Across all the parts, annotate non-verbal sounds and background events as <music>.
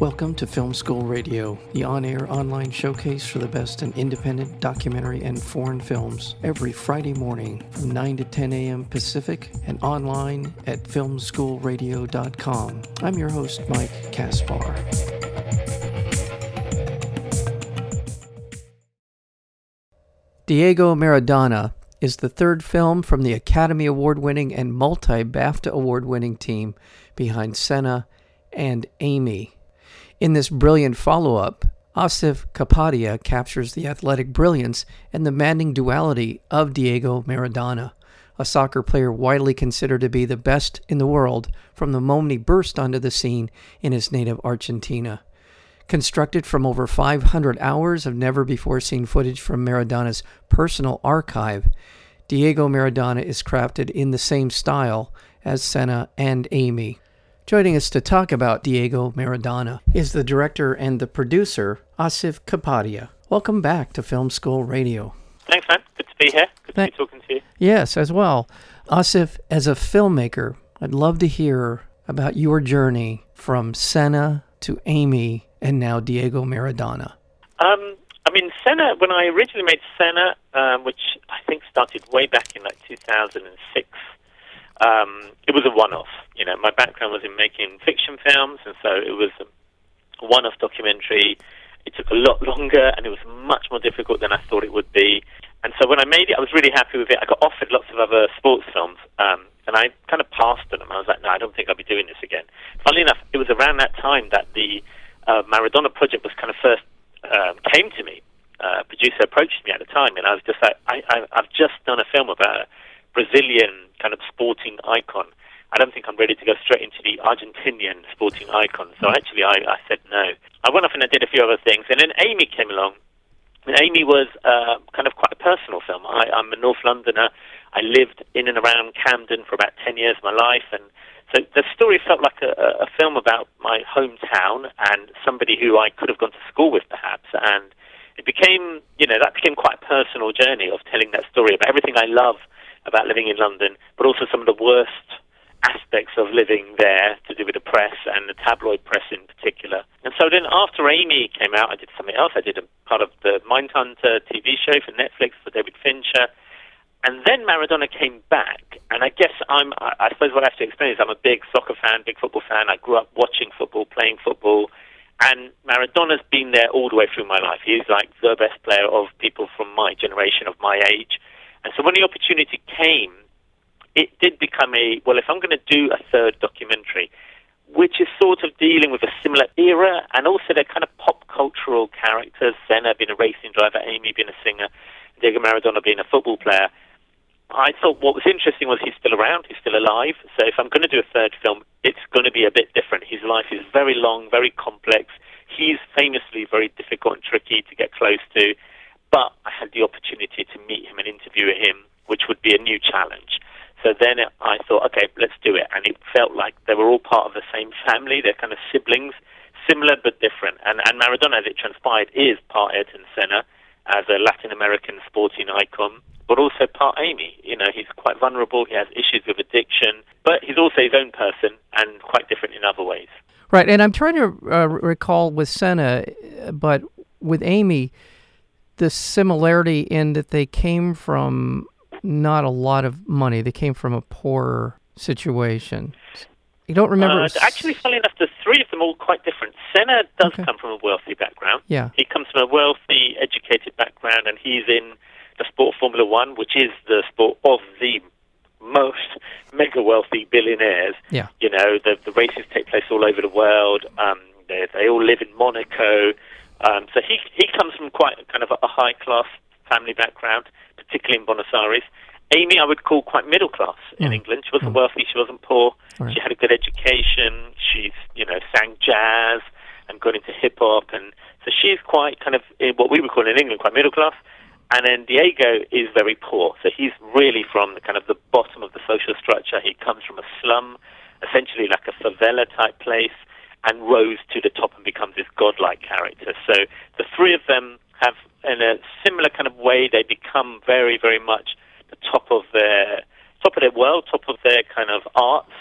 Welcome to Film School Radio, the on air online showcase for the best in independent documentary and foreign films, every Friday morning from 9 to 10 a.m. Pacific and online at filmschoolradio.com. I'm your host, Mike Kaspar. Diego Maradona is the third film from the Academy Award winning and multi BAFTA award winning team behind Senna and Amy. In this brilliant follow up, Asif Kapadia captures the athletic brilliance and the maddening duality of Diego Maradona, a soccer player widely considered to be the best in the world from the moment he burst onto the scene in his native Argentina. Constructed from over 500 hours of never before seen footage from Maradona's personal archive, Diego Maradona is crafted in the same style as Senna and Amy. Joining us to talk about Diego Maradona is the director and the producer, Asif Kapadia. Welcome back to Film School Radio. Thanks, man. Good to be here. Good to be talking to you. Yes, as well. Asif, as a filmmaker, I'd love to hear about your journey from Senna to Amy and now Diego Maradona. Um, I mean, Senna, when I originally made Senna, um, which I think started way back in like 2006, um, it was a one-off. You know, my background was in making fiction films, and so it was a one-off documentary. It took a lot longer, and it was much more difficult than I thought it would be. And so when I made it, I was really happy with it. I got offered lots of other sports films, um, and I kind of passed them. I was like, no, I don't think I'll be doing this again. Funnily enough, it was around that time that the uh, Maradona project was kind of first um, came to me. Uh, producer approached me at the time, and I was just like, I, I, I've just done a film about a Brazilian kind of sporting icon. I don't think I'm ready to go straight into the Argentinian sporting icon. So actually, I, I said no. I went off and I did a few other things, and then Amy came along. And Amy was uh, kind of quite a personal film. I, I'm a North Londoner. I lived in and around Camden for about 10 years of my life, and so the story felt like a, a film about my hometown and somebody who I could have gone to school with, perhaps. And it became, you know, that became quite a personal journey of telling that story about everything I love about living in London, but also some of the worst aspects of living there to do with the press and the tabloid press in particular. And so then after Amy came out, I did something else. I did a part of the Mindhunter TV show for Netflix for David Fincher. And then Maradona came back, and I guess I'm, I suppose what I have to explain is I'm a big soccer fan, big football fan. I grew up watching football, playing football, and Maradona's been there all the way through my life. He's like the best player of people from my generation, of my age. And so when the opportunity came, it did become a well, if I'm going to do a third documentary, which is sort of dealing with a similar era and also they're kind of pop cultural characters, Senna being a racing driver, Amy being a singer, Diego Maradona being a football player. I thought what was interesting was he's still around, he's still alive. So if I'm going to do a third film, it's going to be a bit different. His life is very long, very complex. He's famously very difficult and tricky to get close to. But I had the opportunity to meet him and interview him, which would be a new challenge. So then I thought, okay, let's do it. And it felt like they were all part of the same family. They're kind of siblings, similar but different. And, and Maradona, as it transpired, is part Ayrton Senna as a Latin American sporting icon, but also part Amy. You know, he's quite vulnerable. He has issues with addiction, but he's also his own person and quite different in other ways. Right. And I'm trying to uh, recall with Senna, but with Amy, the similarity in that they came from not a lot of money. They came from a poorer situation. You don't remember? Uh, actually, funny enough, the three of them all quite different. Senna does okay. come from a wealthy background. Yeah. He comes from a wealthy, educated background, and he's in the sport of Formula One, which is the sport of the most mega wealthy billionaires. Yeah. You know, the, the races take place all over the world. Um, they, they all live in Monaco. Um, so he he comes from quite kind of a high class family background, particularly in Buenos Aires. Amy, I would call quite middle class in mm. England. She wasn't mm. wealthy, she wasn't poor. Right. She had a good education. She's you know sang jazz and got into hip hop, and so she's quite kind of what we would call in England quite middle class. And then Diego is very poor, so he's really from the kind of the bottom of the social structure. He comes from a slum, essentially like a favela type place and rose to the top and becomes this godlike character. So the three of them have, in a similar kind of way, they become very, very much the top of their top of their world, top of their kind of arts.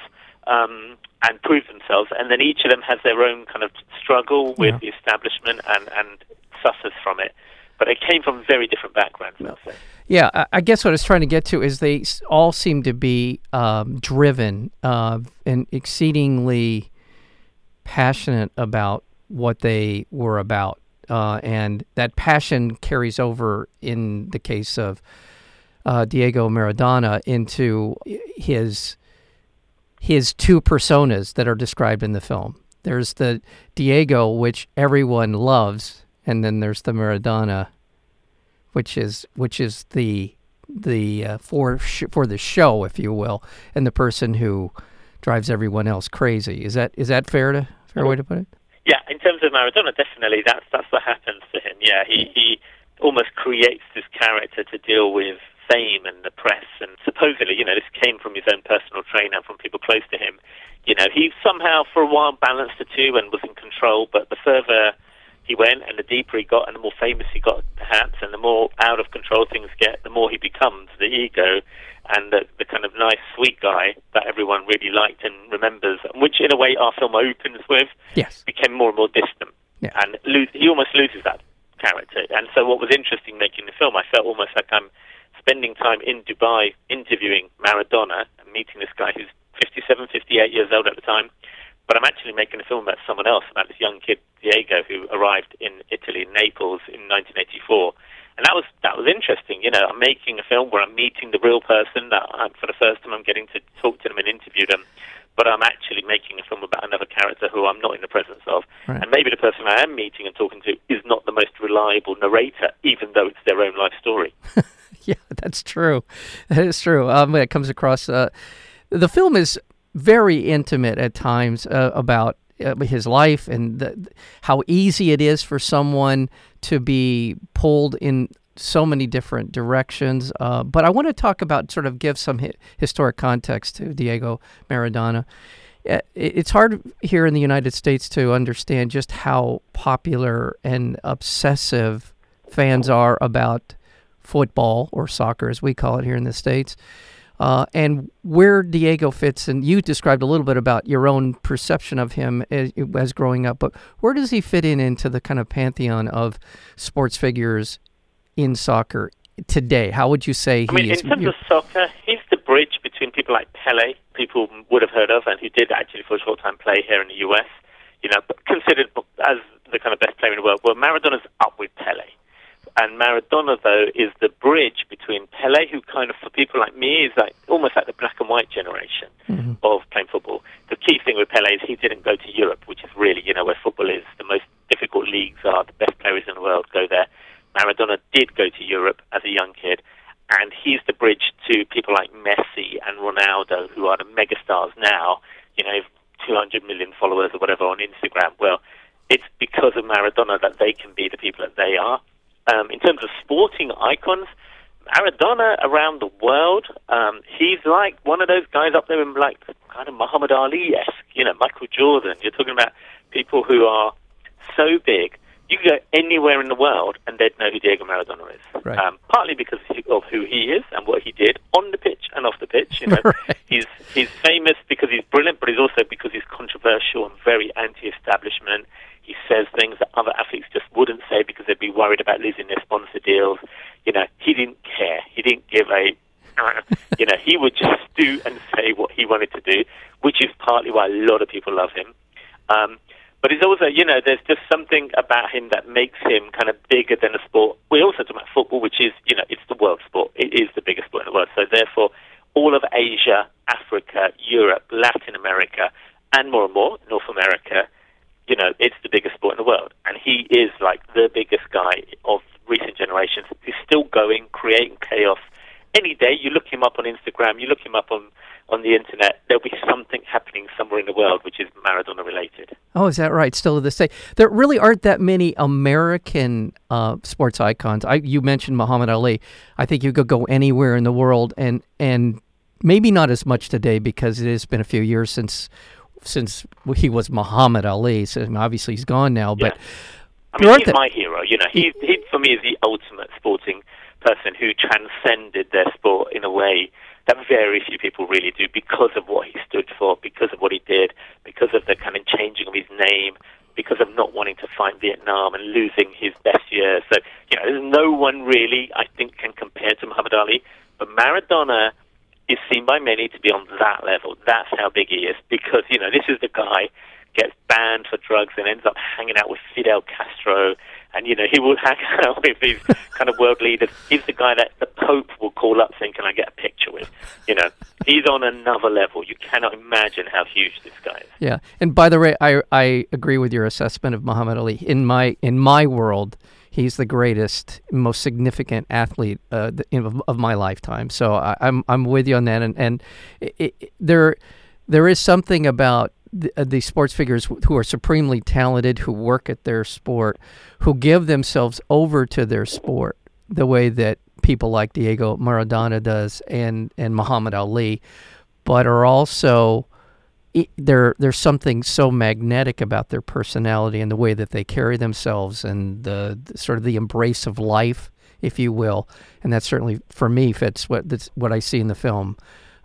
Um, and prove themselves. And then each of them has their own kind of struggle with Yeah. the establishment and, and suffers from it. But they came from very different backgrounds, I'll say. Yeah, I- I guess what I was trying to get to is they all seem to be um, driven uh, and exceedingly passionate about what they were about. Uh, and that passion carries over in the case of uh, Diego Maradona into his his two personas that are described in the film. There's the Diego, which everyone loves, and then there's the Maradona, which is which is the the uh, for sh- for the show, if you will, and the person who drives everyone else crazy. Is that is that fair to fair way to put it? Yeah, in terms of Maradona, definitely that's that's what happens to him. Yeah, he he almost creates this character to deal with fame and the press, and supposedly, you know, this came from his own personal trainer, from people close to him. You know, he somehow for a while balanced the two and was in control, but the further he went and the deeper he got and the more famous he got perhaps and the more out of control things get the more he becomes the ego and the, the kind of nice sweet guy that everyone really liked and remembers which in a way our film opens with Yes. became more and more distant Yeah. and lose, he almost loses that character and so what was interesting making the film I felt almost like I'm spending time in Dubai interviewing Maradona and meeting this guy who's 57 58 years old at the time but I'm actually making a film about someone else, about this young kid Diego who arrived in Italy, in Naples, in 1984, and that was that was interesting. You know, I'm making a film where I'm meeting the real person that I'm, for the first time I'm getting to talk to them and interview them, but I'm actually making a film about another character who I'm not in the presence of, Right. and maybe the person I am meeting and talking to is not the most reliable narrator, even though it's their own life story. <laughs> Yeah, that's true. That is true. Um, it comes across, uh, the film is very intimate at times uh, about uh, his life and the, how easy it is for someone to be pulled in so many different directions. Uh, but I want to talk about sort of give some hi- historic context to Diego Maradona. Uh, It's hard here in the United States to understand just how popular and obsessive fans are about football or soccer, as we call it here in the States, uh, and where Diego fits. And you described a little bit about your own perception of him as, as growing up, but where does he fit in into the kind of pantheon of sports figures in soccer today? How would you say he I mean, is? in terms of soccer, he's the bridge between people like Pele, people would have heard of, and who did actually for a short time play here in the US. You know, considered as the kind of best player in the world. Well, Maradona's up with Pele. And Maradona, though, is the bridge between Pele, who kind of, for people like me, is like almost like the black and white generation mm-hmm. of playing football. The key thing with Pele is he didn't go to Europe, which is really, you know, where football is. The most difficult leagues are, the best players in the world go there. Maradona did go to Europe as a young kid, and he's the bridge to people like Messi and Ronaldo, who are the megastars now, you know, 200 million followers or whatever on Instagram. Well, it's because of Maradona that they can be the people that they are. Um, in terms of sporting icons, Maradona around the world, um, he's like one of those guys up there in like kind of Muhammad Ali esque, you know, Michael Jordan. You're talking about people who are so big. You could go anywhere in the world and they'd know who Diego Maradona is. Right. Um, partly because of who he is and what he did on the pitch and off the pitch. You know, <laughs> Right. he's he's famous because he's brilliant, but he's also because he's controversial and very anti-establishment. He says things that other athletes just wouldn't say because they'd be worried about losing their sponsor deals. You know, he didn't care. He didn't give a, <laughs> you know, he would just do and say what he wanted to do, which is partly why a lot of people love him. Um, but he's also, you know, there's just something about him that makes him kind of bigger than a sport. We also talk about football, which is, you know, it's the world sport. It is the biggest sport in the world. So therefore, all of Asia, Africa, Europe, Latin America, and more and more North America, you know, it's the biggest sport in the world. And he is like the biggest guy of recent generations. He's still going, creating chaos. Any day you look him up on Instagram, you look him up on, on the internet, there'll be something happening somewhere in the world which is Maradona related. Oh, is that right? Still to this day, there really aren't that many American uh, sports icons. I, you mentioned Muhammad Ali. I think you could go anywhere in the world, and and maybe not as much today because it has been a few years since since he was Muhammad Ali. So obviously he's gone now. But I mean, he's that- my hero. You know, he, he for me is the ultimate sporting person who transcended their sport in a way that very few people really do because of what he stood for, because of what he did, because of the kind of changing of his name, because of not wanting to fight Vietnam and losing his best years. So, you know, there's no one really, I think, can compare to Muhammad Ali. But Maradona is seen by many to be on that level. That's how big he is because, you know, this is the guy gets banned for drugs and ends up hanging out with Fidel Castro. And, you know, he will hang <laughs> out with these kind of world leaders. He's the guy that the Pope will call up saying, Can I get a picture with? You know, he's on another level. You cannot imagine how huge this guy is. Yeah. And by the way, I, I agree with your assessment of Muhammad Ali. In my, in my world, he's the greatest, most significant athlete uh, of, of, my lifetime. So I, am I'm, I'm with you on that. And, and it, it, there, there is something about the, uh, the sports figures who are supremely talented, who work at their sport, who give themselves over to their sport the way that people like Diego Maradona does and and Muhammad Ali, but are also there there's something so magnetic about their personality and the way that they carry themselves and the, the sort of the embrace of life, if you will, and that certainly for me fits what that's what I see in the film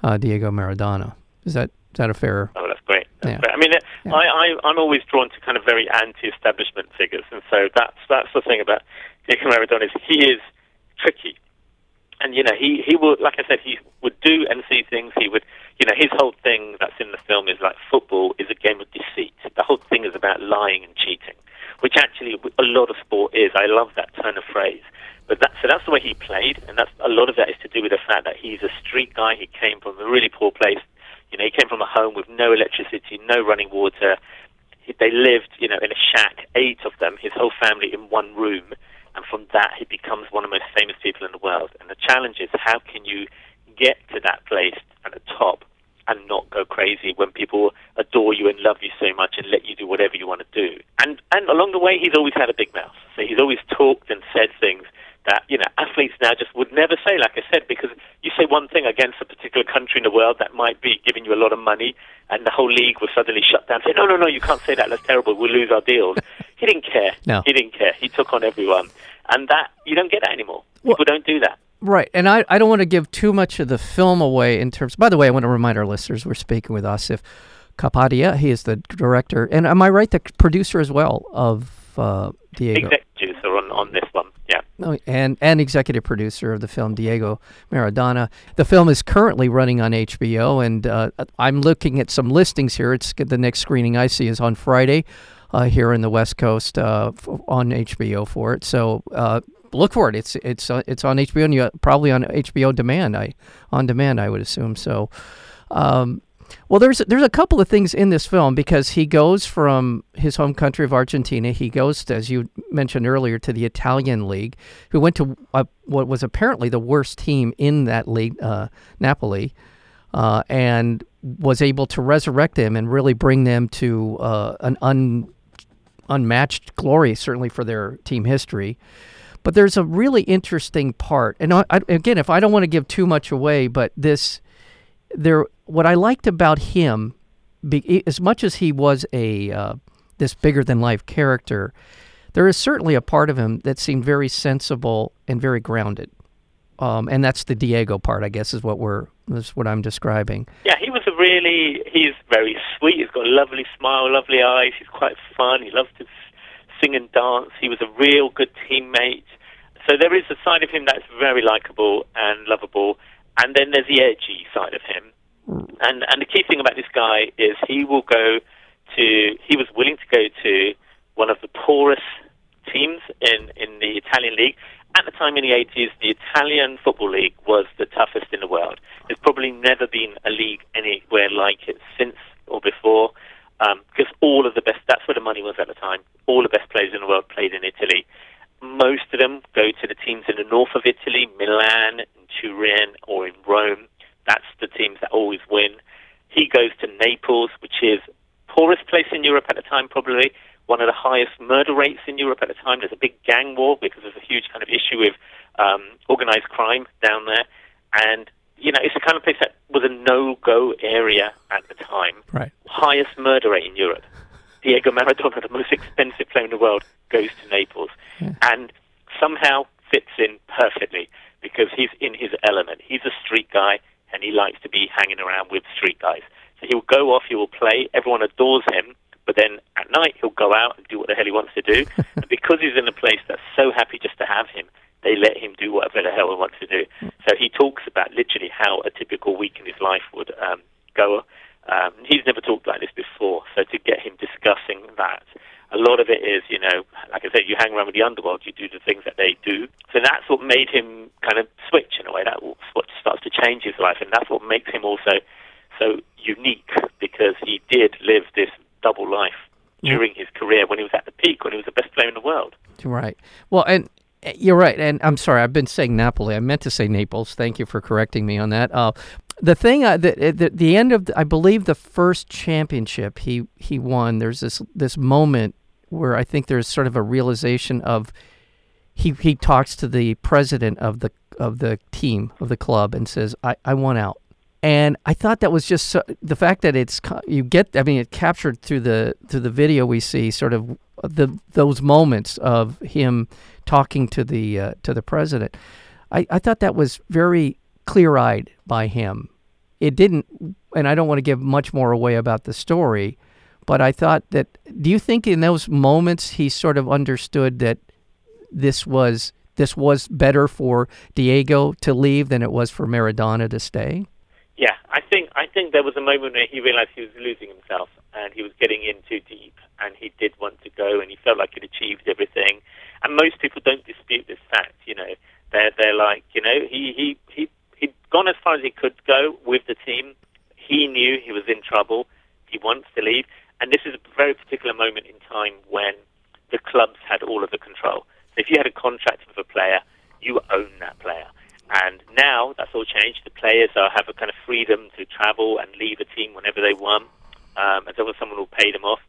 uh, Diego Maradona. Is that is that a fair? That's yeah. I mean, yeah. I, I I'm always drawn to kind of very anti-establishment figures, and so that's that's the thing about Diego Maradona is he is tricky, and you know he he will like I said he would do and see things. He would you know his whole thing that's in the film is like football is a game of deceit. The whole thing is about lying and cheating, which actually a lot of sport is. I love that turn of phrase. But that, so that's the way he played, and that's a lot of that is to do with the fact that he's a street guy. He came from a really poor place you know, he came from a home with no electricity, no running water. He, they lived, you know, in a shack, eight of them, his whole family in one room. And from that, he becomes one of the most famous people in the world. And the challenge is, how can you get to that place at the top and not go crazy when people adore you and love you so much and let you do whatever you want to do. And and along the way, he's always had a big mouth. So he's always talked and said things that you know athletes now just would never say. Like I said, because you say one thing against a particular country in the world that might be giving you a lot of money, and the whole league will suddenly shut down. Say, no, no, no, you can't say that. That's terrible. We'll lose our deals. <laughs> he didn't care. No. he didn't care. He took on everyone, and that you don't get that anymore. Well, People don't do that. Right. And I, I don't want to give too much of the film away in terms. By the way, I want to remind our listeners we're speaking with Asif Kapadia. He is the director, and am I right, the producer as well of uh, Diego? Executive producer on, on this. Oh, and and executive producer of the film Diego Maradona. The film is currently running on HBO, and uh, I'm looking at some listings here. It's the next screening I see is on Friday. Uh, here in the West Coast uh, on HBO for it. So uh, look for it. It's it's uh, it's on HBO and you probably on HBO demand. I on demand I would assume. So um, well, there's there's a couple of things in this film because he goes from his home country of Argentina. He goes, to, as you mentioned earlier, to the Italian league, who went to uh, what was apparently the worst team in that league, uh, Napoli, uh, and was able to resurrect them and really bring them to uh, an un, unmatched glory, certainly for their team history. But there's a really interesting part, and I, I, again, if I don't want to give too much away, but this there what I liked about him, be, as much as he was a uh, this bigger than life character, there is certainly a part of him that seemed very sensible and very grounded. Um, and that's the Diego part, I guess, is what we're is what I'm describing. Yeah, he was a really he's very sweet. He's got a lovely smile, lovely eyes. He's quite fun. He loves to sing and dance. He was a real good teammate. So there is a side of him that's very likable and lovable, and then there's the edgy side of him and and the key thing about this guy is he will go to he was willing to go to one of the poorest teams in in the Italian league. At the time in the 80s, the Italian football league was the toughest in the world. There's probably never been a league anywhere like it since or before, um, because all of the best, that's where the money was at the time. All the best players in the world played in Italy. Most of them go to the teams in the north of Italy, Milan, Turin, or in Rome. That's the teams that always win. He goes to Naples, which is poorest place in Europe at the time, probably one of the highest murder rates in Europe at the time. There's a big gang war because there's a huge kind of issue with um, organized crime down there, and you know it's the kind of place that was a no-go area at the time. Right. Highest murder rate in Europe. Diego Maradona, the most expensive player in the world, goes to Naples, yeah. and somehow fits in perfectly because he's in his element. He's a street guy and he likes to be hanging around with street guys. He'll go off, he will play, everyone adores him, but then at night he'll go out and do what the hell he wants to do. <laughs> and because he's in a place that's so happy just to have him, they let him do whatever the hell he wants to do. So he talks about literally how a typical week in his life would um, go. Um, he's never talked like this before, so to get him discussing that, a lot of it is, you know, like I said, you hang around with the underworld, you do the things that they do. So that's what made him kind of switch in a way. That's what starts to change his life, and that's what makes him also so unique because he did live this double life during his career when he was at the peak, when he was the best player in the world. Right. Well, and eh, you're right. And I'm sorry, I've been saying Napoli. I meant to say Naples. Thank you for correcting me on that. Uh, the thing, uh, the, the the end of, the, I believe, the first championship he he won. There's this this moment where I think there's sort of a realization of he he talks to the president of the of the team of the club and says, "I I want out." And I thought that was just so, the fact that it's you get I mean it captured through the through the video we see sort of the those moments of him talking to the uh, to the president. I, I thought that was very clear eyed by him. It didn't, and I don't want to give much more away about the story, but I thought that. Do you think in those moments he sort of understood that this was this was better for Diego to leave than it was for Maradona to stay? Yeah, I think I think there was a moment where he realized he was losing himself and he was getting in too deep, and he did want to go, and he felt like he'd achieved everything. And most people don't dispute this fact. You know, they're they're like, you know, he he he he'd gone as far as he could go with the team. He knew he was in trouble. He wants to leave, and this is a very particular moment in time when the clubs had all of the control. So if you had a contract with a player, you own that now that's all changed. The players are, have a kind of freedom to travel and leave a team whenever they want, um, as long as someone will pay them off.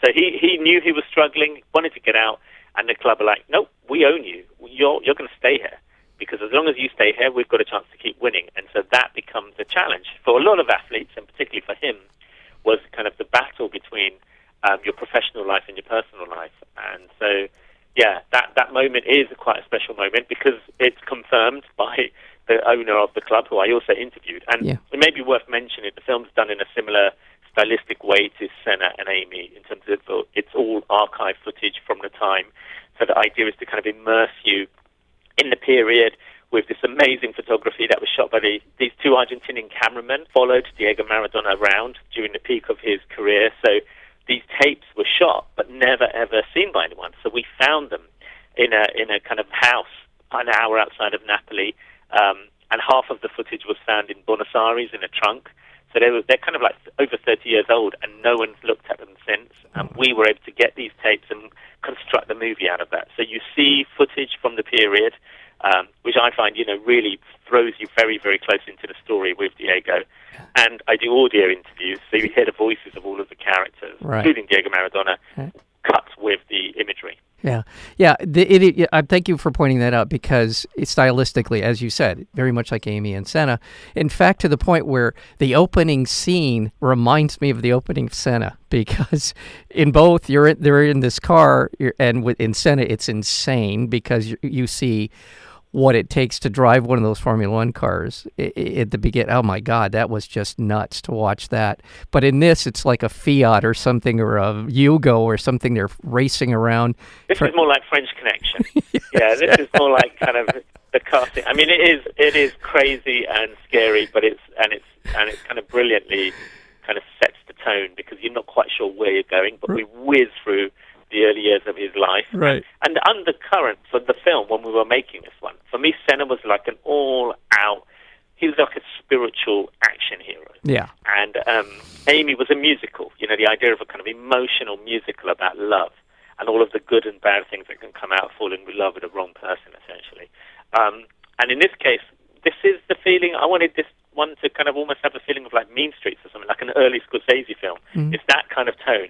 So he, he knew he was struggling, wanted to get out, and the club are like, nope, we own you. You're, you're going to stay here. Because as long as you stay here, we've got a chance to keep winning. And so that becomes a challenge for a lot of athletes, and particularly for him, was kind of the battle between um, your professional life and your personal life. And so yeah, that, that moment is quite a special moment because it's confirmed by the owner of the club, who I also interviewed. And yeah. it may be worth mentioning the film's done in a similar stylistic way to Senna and Amy in terms of it's all archive footage from the time. So the idea is to kind of immerse you in the period with this amazing photography that was shot by the, these two Argentinian cameramen, followed Diego Maradona around during the peak of his career. So these tapes were shot but never ever seen by anyone. So we found them in a in a kind of house an hour outside of Napoli, um, and half of the footage was found in Buenos Aires in a trunk. So they were they're kind of like over 30 years old, and no one's looked at them since. And we were able to get these tapes and construct the movie out of that. So you see footage from the period, um, which I find you know really throws you very very close into the story with Diego. And I do audio interviews, so you hear the voices of all of the characters, right. including Diego Maradona, right. cut with the imagery. Yeah, yeah. The, it, it, I thank you for pointing that out because stylistically, as you said, very much like Amy and Senna. In fact, to the point where the opening scene reminds me of the opening of Senna <laughs> because in both you're in, they're in this car and with, in Senna it's insane because you, you see what it takes to drive one of those Formula One cars at the beginning. Oh my God, that was just nuts to watch that. But in this, it's like a Fiat or something, or a Yugo or something. They're racing around. This is more like French Connection. <laughs> yes. Yeah, this is more like kind of the casting. I mean, it is it is crazy and scary, but it's and it's and it's kind of brilliantly kind of sets the tone because you're not quite sure where you're going, but we whiz through the early years of his life. Right. And the undercurrent for the film when we were making this one, for me, Senna was like an all-out. He was like a spiritual action hero. Yeah. And um, Amy was a musical. You know, the idea of a kind of emotional musical about love and all of the good and bad things that can come out of falling in love with the wrong person, essentially. Um, and in this case, this is the feeling I wanted this one to kind of almost have a feeling of like Mean Streets or something, like an early Scorsese film. Mm-hmm. It's that kind of tone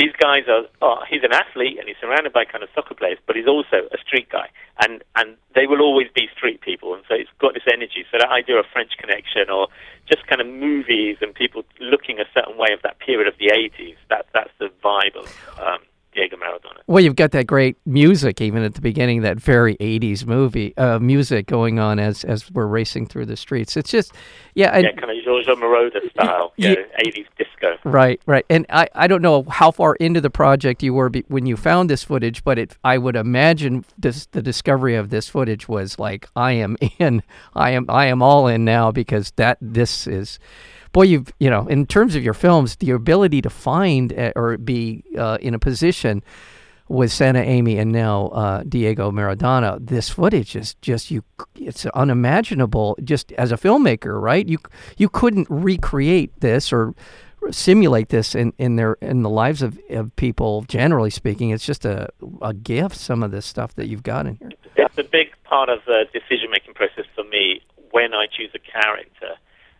these guys are oh he's an athlete and he's surrounded by kind of soccer players but he's also a street guy. And and they will always be street people. And so it's got this energy. So that idea of french connection or just kind of movies and people looking a certain way of that period of the 80s that that's the vibe of um, Diego Maradona. Well, you've got that great music even at the beginning, that very '80s movie uh, music going on as as we're racing through the streets. It's just, yeah, and, yeah, kind of Giorgio Moroder style, <laughs> Yeah. you know, 80s disco. Right, right. And I, I don't know how far into the project you were when you found this footage, but it I would imagine this, the discovery of this footage was like I am <laughs> in, I am I am all in now because that this is, boy, you've you know in terms of your films, the ability to find uh, or be uh, in a position with Senna Amy and now uh, Diego Maradona, this footage is just you. It's unimaginable. Just as a filmmaker, right? You you couldn't recreate this or simulate this in, in their in the lives of, of people. Generally speaking, it's just a a gift. Some of this stuff that you've got in here. It's a big part of the decision making process for me when I choose a character.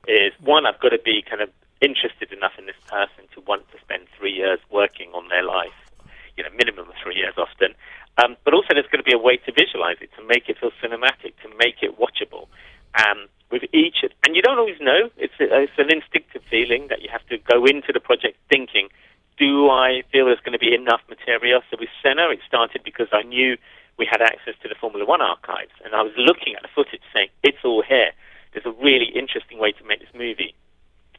Is one, I've got to be kind of interested enough in this person to want to spend three years working on their life, you know, minimum of three years often. Um, but also, there's going to be a way to visualize it, to make it feel cinematic, to make it watchable. Um, with each, and you don't always know. It's a, it's an instinctive feeling that you have to go into the project thinking, do I feel there's going to be enough material? So with Senna, it started because I knew we had access to the Formula One archives, and I was looking at the footage saying, it's all here. There's a really interesting way to make this movie.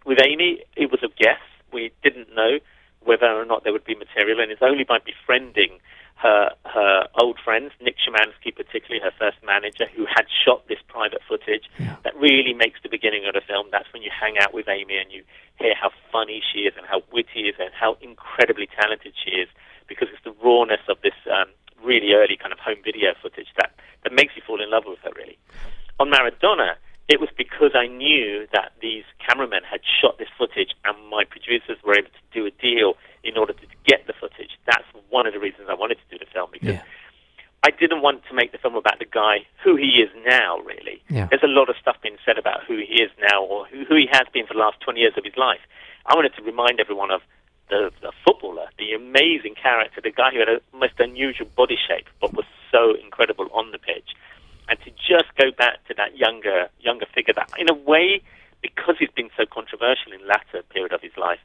With Amy, it was a guess. We didn't know whether or not there would be material, and it's only by befriending her her old friends, Nick Shymansky particularly, her first manager, who had shot this private footage, Yeah. that really makes the beginning of the film. That's when you hang out with Amy and you hear how funny she is and how witty is and how incredibly talented she is, because it's the rawness of this um, really early kind of home video footage that, that makes you fall in love with her, really. On Maradona, it was because I knew that these cameramen had shot this footage and my producers were able to do a deal in order to get the footage. That's one of the reasons I wanted to do the film because Yeah. I didn't want to make the film about the guy who he is now, really. Yeah. There's a lot of stuff being said about who he is now or who, who he has been for the last 20 years of his life. I wanted to remind everyone of the, the footballer, the amazing character, the guy who had a most unusual body shape but was so incredible on the pitch. And to just go back to that younger younger figure that, in a way, because he's been so controversial in latter period of his life,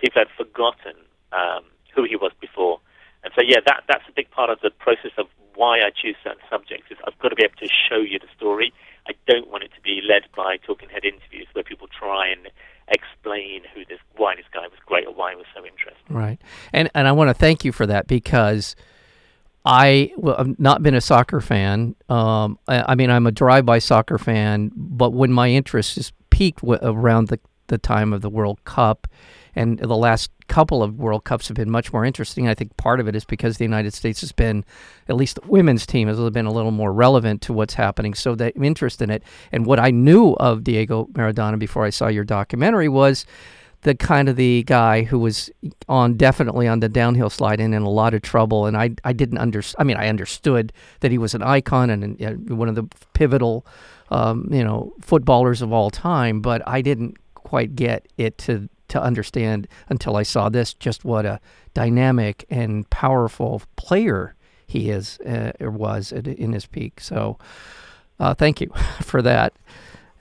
people had forgotten um, who he was before. And so, yeah, that that's a big part of the process of why I choose certain subjects. Is I've got to be able to show you the story. I don't want it to be led by talking head interviews where people try and explain who this, why this guy was great or why he was so interesting. Right. And and I want to thank you for that because I well, I've not been a soccer fan. Um, I, I mean, I'm a drive-by soccer fan, but when my interest is peaked w- around the the time of the World Cup, and the last couple of World Cups have been much more interesting. I think part of it is because the United States has been, at least the women's team has been a little more relevant to what's happening. So the interest in it, and what I knew of Diego Maradona before I saw your documentary was the kind of the guy who was on definitely on the downhill slide and in a lot of trouble. And I I didn't under I mean I understood that he was an icon and, and one of the pivotal um, you know footballers of all time, but I didn't quite get it to to understand until I saw this just what a dynamic and powerful player he is uh, or was in his peak. So uh, thank you <laughs> for that.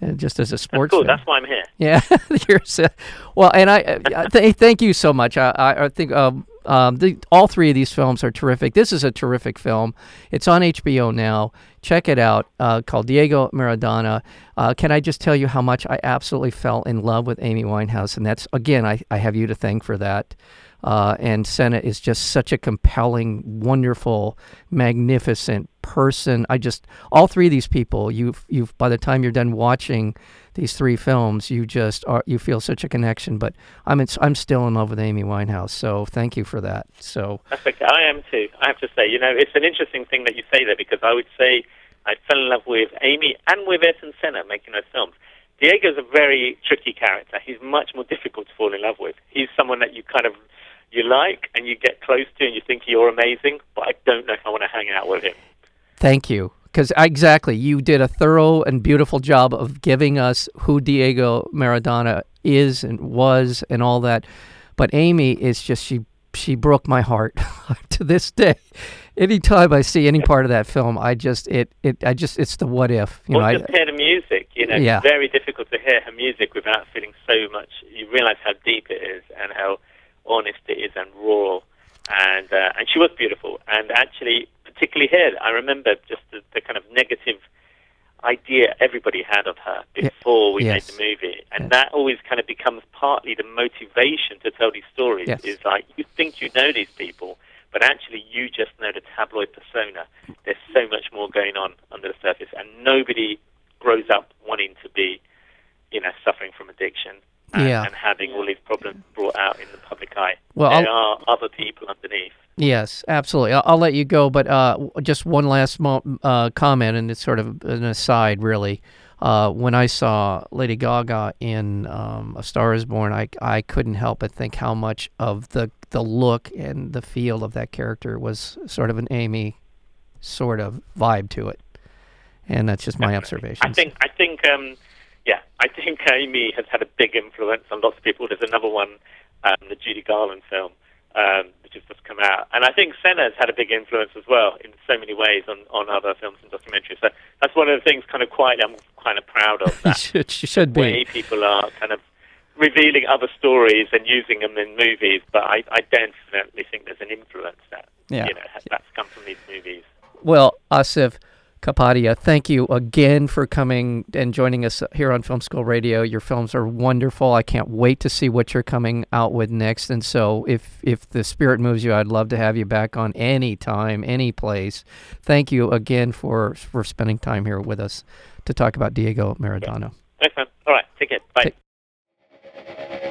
And just as a That's sports cool. fan. That's why I'm here. Yeah, <laughs> well, and I uh, th- thank you so much. I, I, I think um, um, the, all three of these films are terrific. This is a terrific film. It's on HBO now. Check it out. Uh, called Diego Maradona. Uh, can I just tell you how much I absolutely fell in love with Amy Winehouse, and that's again, I, I have you to thank for that. Uh, and Senna is just such a compelling, wonderful, magnificent person. I just all three of these people. You've you've by the time you're done watching these three films, you just are you feel such a connection. But I'm in, I'm still in love with Amy Winehouse. So thank you for that. So That's okay. I am too. I have to say, you know, it's an interesting thing that you say there because I would say I fell in love with Amy and with Ayrton Senna making those films. Diego's a very tricky character. He's much more difficult to fall in love with. He's someone that you kind of you like and you get close to and you think you're amazing, but I don't know if I want to hang out with him. Thank you. Because exactly, you did a thorough and beautiful job of giving us who Diego Maradona is and was and all that. But Amy is just she she broke my heart <laughs> to this day. Anytime I see any part of that film, I just it it I just it's the what if you Or know. I, just hear the music. You know, Yeah. it's very difficult to hear her music without feeling so much. You realize how deep it is and how honest it is and raw. and uh, and she was beautiful, and actually particularly here, I remember just the, the kind of negative idea everybody had of her before we Yes. made the movie, and Yes. that always kind of becomes partly the motivation to tell these stories. Yes. Is like you think you know these people, but actually you just know the tabloid persona. There's so much more going on under the surface, and nobody grows up wanting to be, you know, suffering from addiction. And, Yeah. and having all these problems brought out in the public eye. Well, there I'll- are other people underneath. Yes, absolutely. I'll, I'll let you go, but uh, just one last mo- uh, comment, and it's sort of an aside, really. Uh, when I saw Lady Gaga in um, A Star Is Born, I I couldn't help but think how much of the the look and the feel of that character was sort of an Amy sort of vibe to it, and that's just my observation. I think I think um, yeah, I think Amy has had a big influence on lots of people. There's another one, um, the Judy Garland film, um, which has just come out, and I think Senna has had a big influence as well in so many ways on, on other films and documentaries. So that's one of the things, kind of quietly, I'm kind of proud of <laughs> that should, should be. way people are kind of revealing other stories and using them in movies. But I, I definitely think there's an influence that Yeah. you know that's come from these movies. Well, Asif Kapadia, thank you again for coming and joining us here on Film School Radio. Your films are wonderful. I can't wait to see what you're coming out with next. And so, if if the spirit moves you, I'd love to have you back on any time, any place. Thank you again for for spending time here with us to talk about Diego Maradona. Thanks, man. All right, take care. Bye. Take-